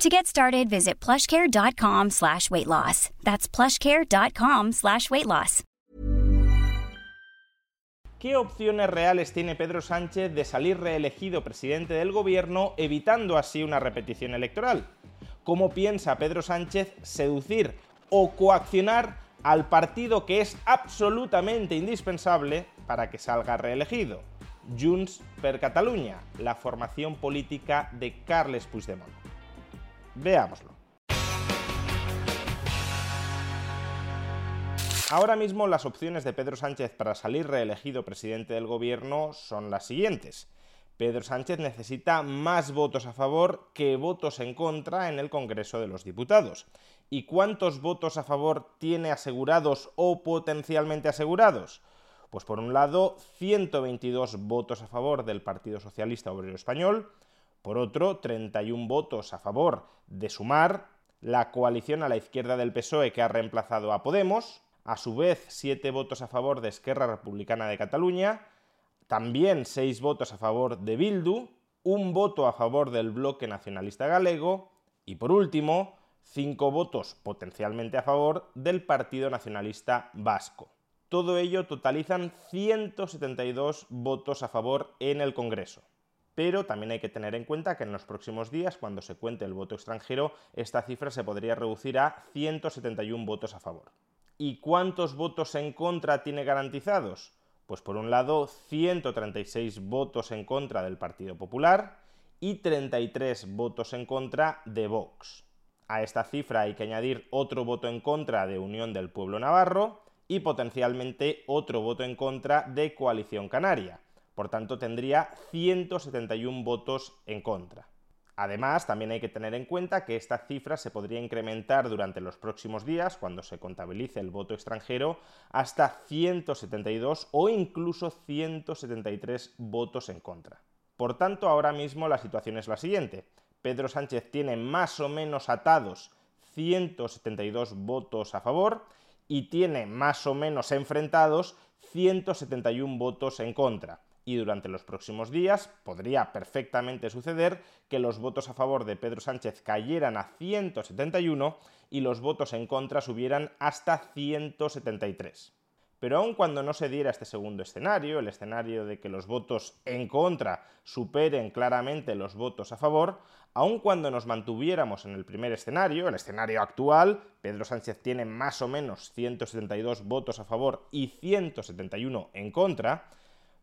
To get started, visit plushcare.com slash weight loss. That's plushcare.com slash weight loss. ¿Qué opciones reales tiene Pedro Sánchez de salir reelegido presidente del gobierno, evitando así una repetición electoral? ¿Cómo piensa Pedro Sánchez seducir o coaccionar al partido que es absolutamente indispensable para que salga reelegido? Junts per Catalunya, la formación política de Carles Puigdemont. Veámoslo. Ahora mismo las opciones de Pedro Sánchez para salir reelegido presidente del gobierno son las siguientes. Pedro Sánchez necesita más votos a favor que votos en contra en el Congreso de los Diputados. ¿Y cuántos votos a favor tiene asegurados o potencialmente asegurados? Pues por un lado, 122 votos a favor del Partido Socialista Obrero Español, por otro, 31 votos a favor de Sumar, la coalición a la izquierda del PSOE que ha reemplazado a Podemos, a su vez 7 votos a favor de Esquerra Republicana de Cataluña, también 6 votos a favor de Bildu, un voto a favor del bloque nacionalista galego y por último 5 votos potencialmente a favor del Partido Nacionalista Vasco. Todo ello totalizan 172 votos a favor en el Congreso. Pero también hay que tener en cuenta que en los próximos días, cuando se cuente el voto extranjero, esta cifra se podría reducir a 171 votos a favor. ¿Y cuántos votos en contra tiene garantizados? Pues por un lado, 136 votos en contra del Partido Popular y 33 votos en contra de Vox. A esta cifra hay que añadir otro voto en contra de Unión del Pueblo Navarro y potencialmente otro voto en contra de Coalición Canaria. Por tanto, tendría 171 votos en contra. Además, también hay que tener en cuenta que esta cifra se podría incrementar durante los próximos días, cuando se contabilice el voto extranjero, hasta 172 o incluso 173 votos en contra. Por tanto, ahora mismo la situación es la siguiente. Pedro Sánchez tiene más o menos atados 172 votos a favor y tiene más o menos enfrentados 171 votos en contra y durante los próximos días podría perfectamente suceder que los votos a favor de Pedro Sánchez cayeran a 171 y los votos en contra subieran hasta 173. Pero aun cuando no se diera este segundo escenario, el escenario de que los votos en contra superen claramente los votos a favor, aun cuando nos mantuviéramos en el primer escenario, el escenario actual, Pedro Sánchez tiene más o menos 172 votos a favor y 171 en contra,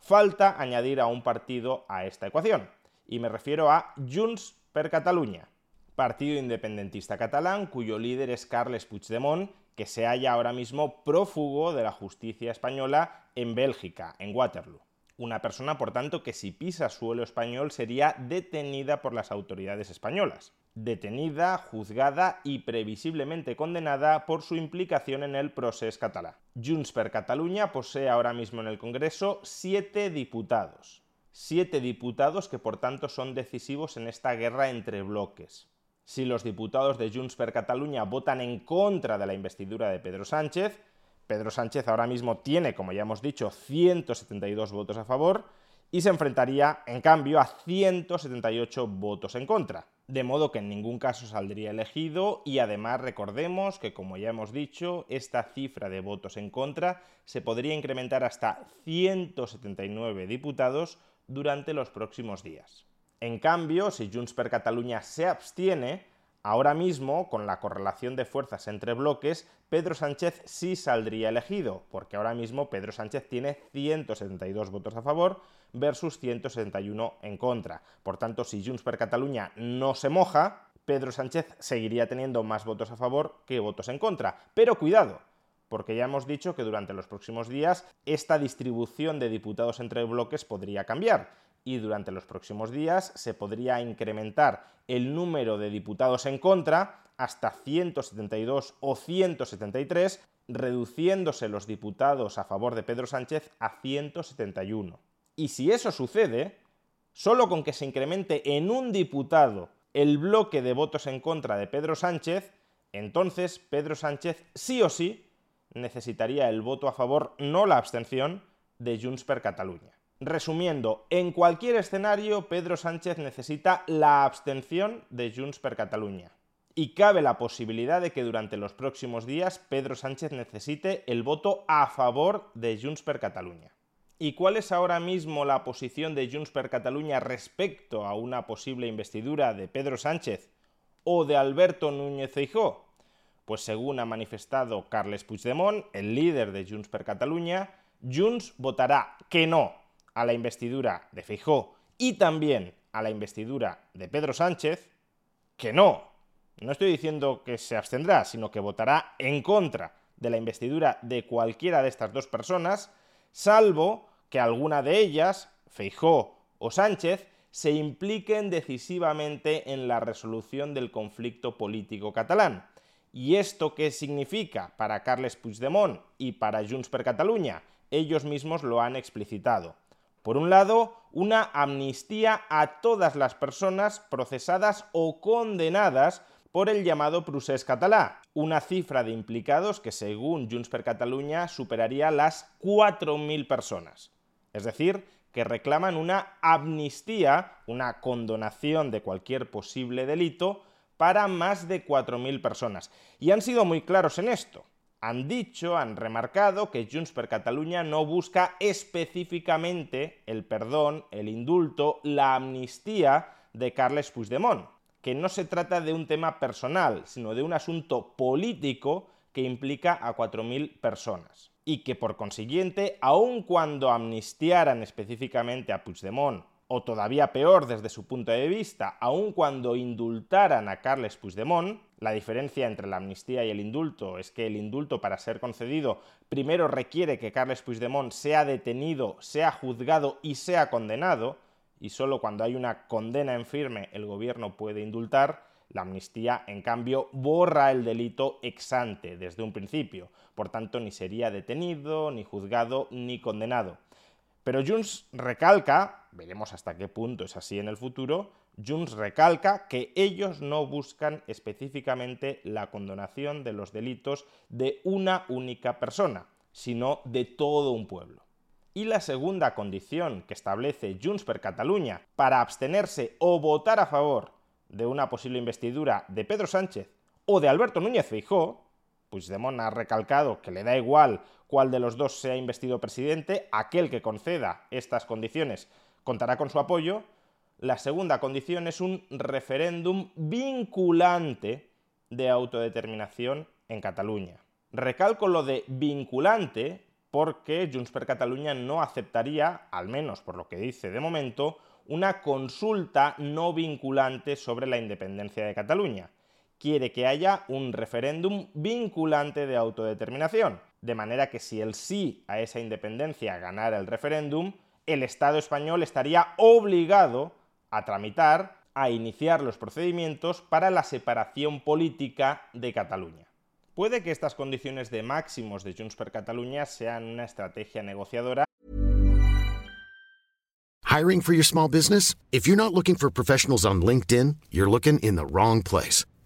falta añadir a un partido a esta ecuación, y me refiero a Junts per Catalunya, partido independentista catalán cuyo líder es Carles Puigdemont, que se halla ahora mismo prófugo de la justicia española en Bélgica, en Waterloo. Una persona, por tanto, que si pisa suelo español sería detenida por las autoridades españolas. Detenida, juzgada y previsiblemente condenada por su implicación en el proceso catalán. Junts per Catalunya posee ahora mismo en el Congreso siete diputados. Siete diputados que por tanto son decisivos en esta guerra entre bloques. Si los diputados de Junts per Catalunya votan en contra de la investidura de Pedro Sánchez, Pedro Sánchez ahora mismo tiene, como ya hemos dicho, 172 votos a favor y se enfrentaría, en cambio, a 178 votos en contra. De modo que en ningún caso saldría elegido y además recordemos que, como ya hemos dicho, esta cifra de votos en contra se podría incrementar hasta 179 diputados durante los próximos días. En cambio, si Junts per Catalunya se abstiene, Ahora mismo, con la correlación de fuerzas entre bloques, Pedro Sánchez sí saldría elegido, porque ahora mismo Pedro Sánchez tiene 172 votos a favor versus 171 en contra. Por tanto, si Junts per Catalunya no se moja, Pedro Sánchez seguiría teniendo más votos a favor que votos en contra. Pero cuidado, porque ya hemos dicho que durante los próximos días esta distribución de diputados entre bloques podría cambiar y durante los próximos días se podría incrementar el número de diputados en contra hasta 172 o 173 reduciéndose los diputados a favor de Pedro Sánchez a 171. Y si eso sucede, solo con que se incremente en un diputado el bloque de votos en contra de Pedro Sánchez, entonces Pedro Sánchez sí o sí necesitaría el voto a favor, no la abstención, de Junts per Catalunya. Resumiendo, en cualquier escenario Pedro Sánchez necesita la abstención de Junts per Catalunya. Y cabe la posibilidad de que durante los próximos días Pedro Sánchez necesite el voto a favor de Junts per Catalunya. ¿Y cuál es ahora mismo la posición de Junts per Catalunya respecto a una posible investidura de Pedro Sánchez o de Alberto Núñez Feijóo? Pues según ha manifestado Carles Puigdemont, el líder de Junts per Catalunya, Junts votará que no a la investidura de Feijóo y también a la investidura de Pedro Sánchez, que no. No estoy diciendo que se abstendrá, sino que votará en contra de la investidura de cualquiera de estas dos personas, salvo que alguna de ellas, Feijóo o Sánchez, se impliquen decisivamente en la resolución del conflicto político catalán. ¿Y esto qué significa para Carles Puigdemont y para Junts per Catalunya? Ellos mismos lo han explicitado. Por un lado, una amnistía a todas las personas procesadas o condenadas por el llamado procés catalá, una cifra de implicados que según Junts per Catalunya superaría las 4.000 personas. Es decir, que reclaman una amnistía, una condonación de cualquier posible delito para más de 4.000 personas. Y han sido muy claros en esto. Han dicho, han remarcado que Junts per Catalunya no busca específicamente el perdón, el indulto, la amnistía de Carles Puigdemont, que no se trata de un tema personal, sino de un asunto político que implica a 4.000 personas. Y que por consiguiente, aun cuando amnistiaran específicamente a Puigdemont o todavía peor desde su punto de vista, aun cuando indultaran a Carles Puigdemont, la diferencia entre la amnistía y el indulto es que el indulto para ser concedido primero requiere que Carles Puigdemont sea detenido, sea juzgado y sea condenado, y solo cuando hay una condena en firme el gobierno puede indultar, la amnistía, en cambio, borra el delito ex ante desde un principio, por tanto ni sería detenido, ni juzgado, ni condenado. Pero Junts recalca, veremos hasta qué punto es así en el futuro, Junts recalca que ellos no buscan específicamente la condonación de los delitos de una única persona, sino de todo un pueblo. Y la segunda condición que establece Junts per Catalunya para abstenerse o votar a favor de una posible investidura de Pedro Sánchez o de Alberto Núñez Feijóo Puigdemont ha recalcado que le da igual cuál de los dos sea investido presidente, aquel que conceda estas condiciones contará con su apoyo. La segunda condición es un referéndum vinculante de autodeterminación en Cataluña. Recalco lo de vinculante porque Junts per Catalunya no aceptaría, al menos por lo que dice de momento, una consulta no vinculante sobre la independencia de Cataluña quiere que haya un referéndum vinculante de autodeterminación, de manera que si el sí a esa independencia ganara el referéndum, el Estado español estaría obligado a tramitar, a iniciar los procedimientos para la separación política de Cataluña. Puede que estas condiciones de máximos de Junts per Catalunya sean una estrategia negociadora. LinkedIn.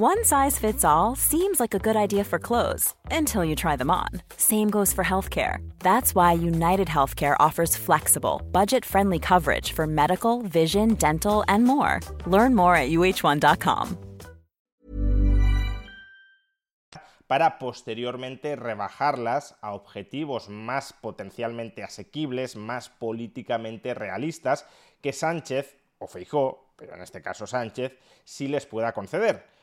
One size fits all seems like a good idea for clothes until you try them on. Same goes for healthcare. That's why United Healthcare offers flexible, budget friendly coverage for medical, vision, dental, and more. Learn more at uh1.com. Para posteriormente rebajarlas a objetivos más potencialmente asequibles, más políticamente realistas, que Sánchez o Feijó, pero en este caso Sánchez, sí les pueda conceder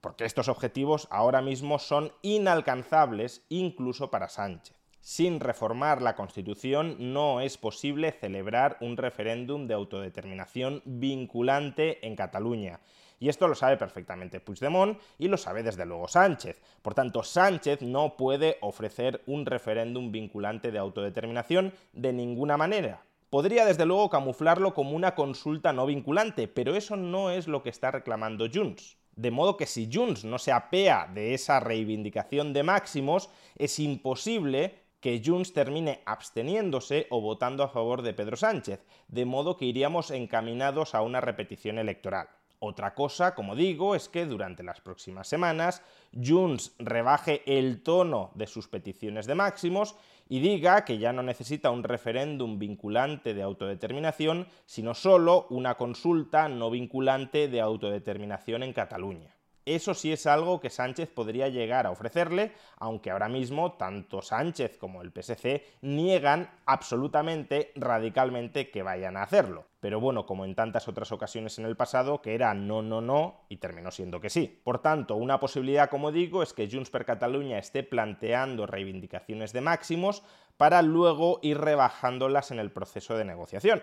porque estos objetivos ahora mismo son inalcanzables incluso para Sánchez. Sin reformar la Constitución no es posible celebrar un referéndum de autodeterminación vinculante en Cataluña. Y esto lo sabe perfectamente Puigdemont y lo sabe desde luego Sánchez. Por tanto, Sánchez no puede ofrecer un referéndum vinculante de autodeterminación de ninguna manera. Podría desde luego camuflarlo como una consulta no vinculante, pero eso no es lo que está reclamando Junts. De modo que si Junts no se apea de esa reivindicación de máximos, es imposible que Junts termine absteniéndose o votando a favor de Pedro Sánchez, de modo que iríamos encaminados a una repetición electoral. Otra cosa, como digo, es que durante las próximas semanas Junts rebaje el tono de sus peticiones de máximos y diga que ya no necesita un referéndum vinculante de autodeterminación, sino solo una consulta no vinculante de autodeterminación en Cataluña. Eso sí es algo que Sánchez podría llegar a ofrecerle, aunque ahora mismo tanto Sánchez como el PSC niegan absolutamente, radicalmente que vayan a hacerlo. Pero bueno, como en tantas otras ocasiones en el pasado, que era no, no, no, y terminó siendo que sí. Por tanto, una posibilidad, como digo, es que Junts per Cataluña esté planteando reivindicaciones de máximos para luego ir rebajándolas en el proceso de negociación.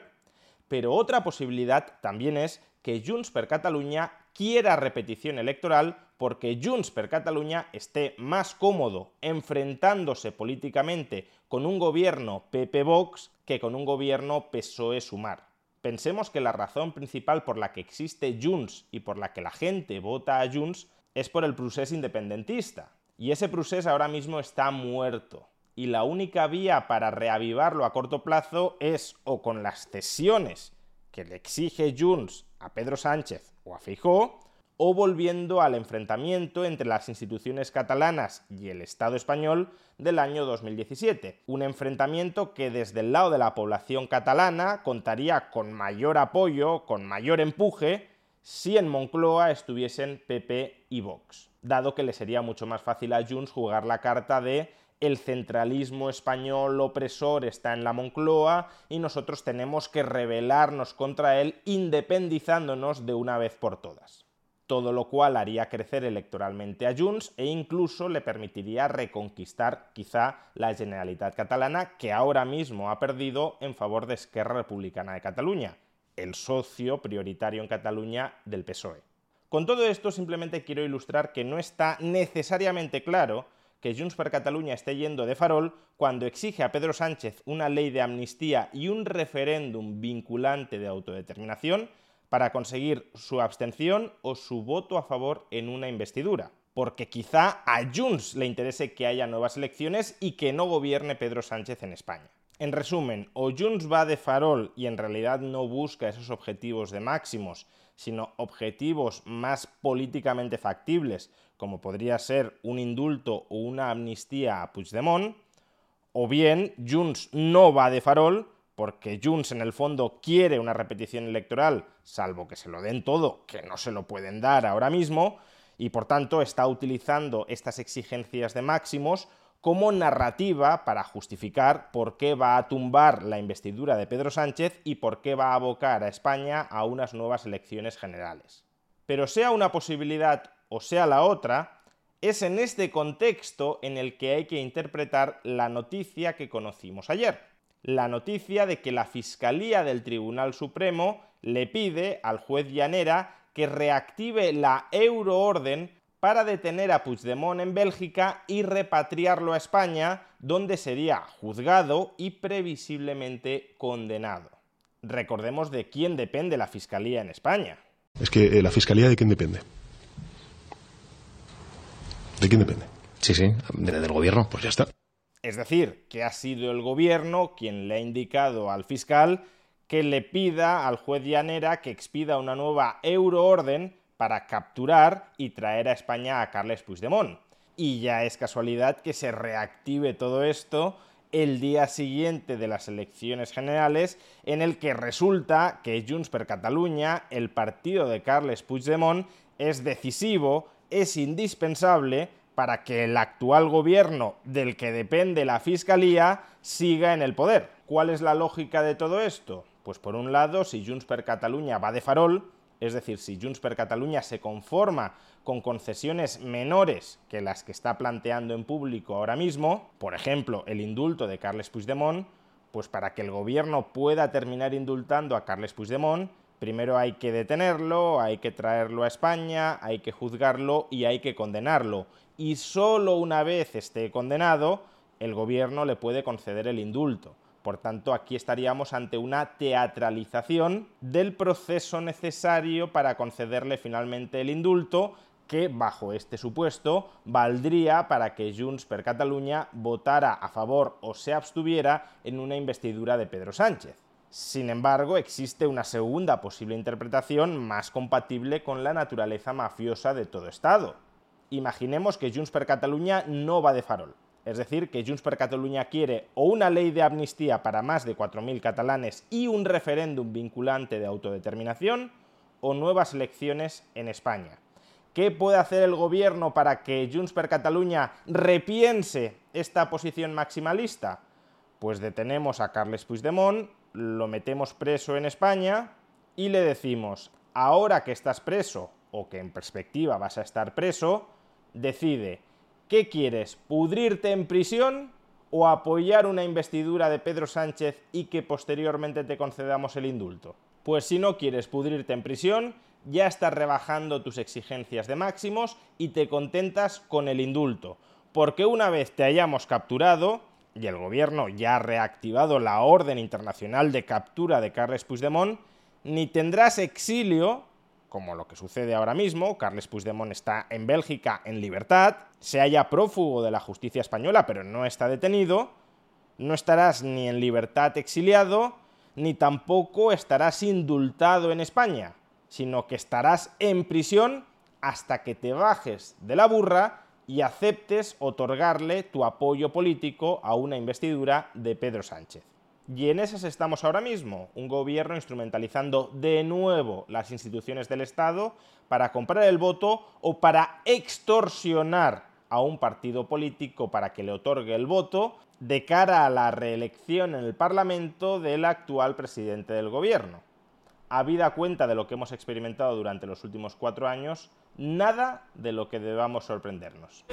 Pero otra posibilidad también es que Junts per Catalunya quiera repetición electoral porque Junts per Catalunya esté más cómodo enfrentándose políticamente con un gobierno PP-Vox que con un gobierno PSOE-Sumar. Pensemos que la razón principal por la que existe Junts y por la que la gente vota a Junts es por el procés independentista. Y ese procés ahora mismo está muerto. Y la única vía para reavivarlo a corto plazo es o con las cesiones que le exige Junts a Pedro Sánchez o a Feijóo, o volviendo al enfrentamiento entre las instituciones catalanas y el Estado español del año 2017. Un enfrentamiento que desde el lado de la población catalana contaría con mayor apoyo, con mayor empuje, si en Moncloa estuviesen PP y Vox, dado que le sería mucho más fácil a Junts jugar la carta de el centralismo español opresor está en la Moncloa y nosotros tenemos que rebelarnos contra él independizándonos de una vez por todas. Todo lo cual haría crecer electoralmente a Junts e incluso le permitiría reconquistar quizá la Generalitat catalana que ahora mismo ha perdido en favor de Esquerra Republicana de Cataluña, el socio prioritario en Cataluña del PSOE. Con todo esto simplemente quiero ilustrar que no está necesariamente claro que Junts per Catalunya esté yendo de farol cuando exige a Pedro Sánchez una ley de amnistía y un referéndum vinculante de autodeterminación para conseguir su abstención o su voto a favor en una investidura. Porque quizá a Junts le interese que haya nuevas elecciones y que no gobierne Pedro Sánchez en España. En resumen, o Junts va de farol y en realidad no busca esos objetivos de máximos, sino objetivos más políticamente factibles, como podría ser un indulto o una amnistía a Puigdemont, o bien Junts no va de farol, porque Junts en el fondo quiere una repetición electoral, salvo que se lo den todo, que no se lo pueden dar ahora mismo, y por tanto está utilizando estas exigencias de máximos como narrativa para justificar por qué va a tumbar la investidura de Pedro Sánchez y por qué va a abocar a España a unas nuevas elecciones generales. Pero sea una posibilidad o sea la otra, es en este contexto en el que hay que interpretar la noticia que conocimos ayer. La noticia de que la Fiscalía del Tribunal Supremo le pide al juez Llanera que reactive la euroorden para detener a Puigdemont en Bélgica y repatriarlo a España, donde sería juzgado y previsiblemente condenado. Recordemos de quién depende la Fiscalía en España. Es que eh, la Fiscalía de quién depende. ¿De quién depende? Sí, sí, del gobierno. Pues ya está. Es decir, que ha sido el gobierno quien le ha indicado al fiscal que le pida al juez Llanera que expida una nueva euroorden para capturar y traer a España a Carles Puigdemont. Y ya es casualidad que se reactive todo esto el día siguiente de las elecciones generales, en el que resulta que Junts per Catalunya, el partido de Carles Puigdemont, es decisivo, es indispensable para que el actual gobierno del que depende la Fiscalía siga en el poder. ¿Cuál es la lógica de todo esto? Pues por un lado, si Junts per Catalunya va de farol, es decir, si Junts per Catalunya se conforma con concesiones menores que las que está planteando en público ahora mismo, por ejemplo, el indulto de Carles Puigdemont, pues para que el gobierno pueda terminar indultando a Carles Puigdemont, primero hay que detenerlo, hay que traerlo a España, hay que juzgarlo y hay que condenarlo. Y solo una vez esté condenado, el gobierno le puede conceder el indulto. Por tanto, aquí estaríamos ante una teatralización del proceso necesario para concederle finalmente el indulto que, bajo este supuesto, valdría para que Junts per Catalunya votara a favor o se abstuviera en una investidura de Pedro Sánchez. Sin embargo, existe una segunda posible interpretación más compatible con la naturaleza mafiosa de todo Estado. Imaginemos que Junts per Catalunya no va de farol. Es decir, que Junts per Catalunya quiere o una ley de amnistía para más de 4.000 catalanes y un referéndum vinculante de autodeterminación, o nuevas elecciones en España. ¿Qué puede hacer el gobierno para que Junts per Catalunya repiense esta posición maximalista? Pues detenemos a Carles Puigdemont, lo metemos preso en España y le decimos, ahora que estás preso, o que en perspectiva vas a estar preso, decide ¿Qué quieres? ¿Pudrirte en prisión o apoyar una investidura de Pedro Sánchez y que posteriormente te concedamos el indulto? Pues si no quieres pudrirte en prisión, ya estás rebajando tus exigencias de máximos y te contentas con el indulto, porque una vez te hayamos capturado, y el gobierno ya ha reactivado la orden internacional de captura de Carles Puigdemont, ni tendrás exilio como lo que sucede ahora mismo, Carles Puigdemont está en Bélgica en libertad, se halla prófugo de la justicia española pero no está detenido, no estarás ni en libertad exiliado, ni tampoco estarás indultado en España, sino que estarás en prisión hasta que te bajes de la burra y aceptes otorgarle tu apoyo político a una investidura de Pedro Sánchez. Y en esas estamos ahora mismo, un gobierno instrumentalizando de nuevo las instituciones del Estado para comprar el voto o para extorsionar a un partido político para que le otorgue el voto de cara a la reelección en el Parlamento del actual presidente del gobierno. Habida cuenta de lo que hemos experimentado durante los últimos cuatro años, nada de lo que debamos sorprendernos.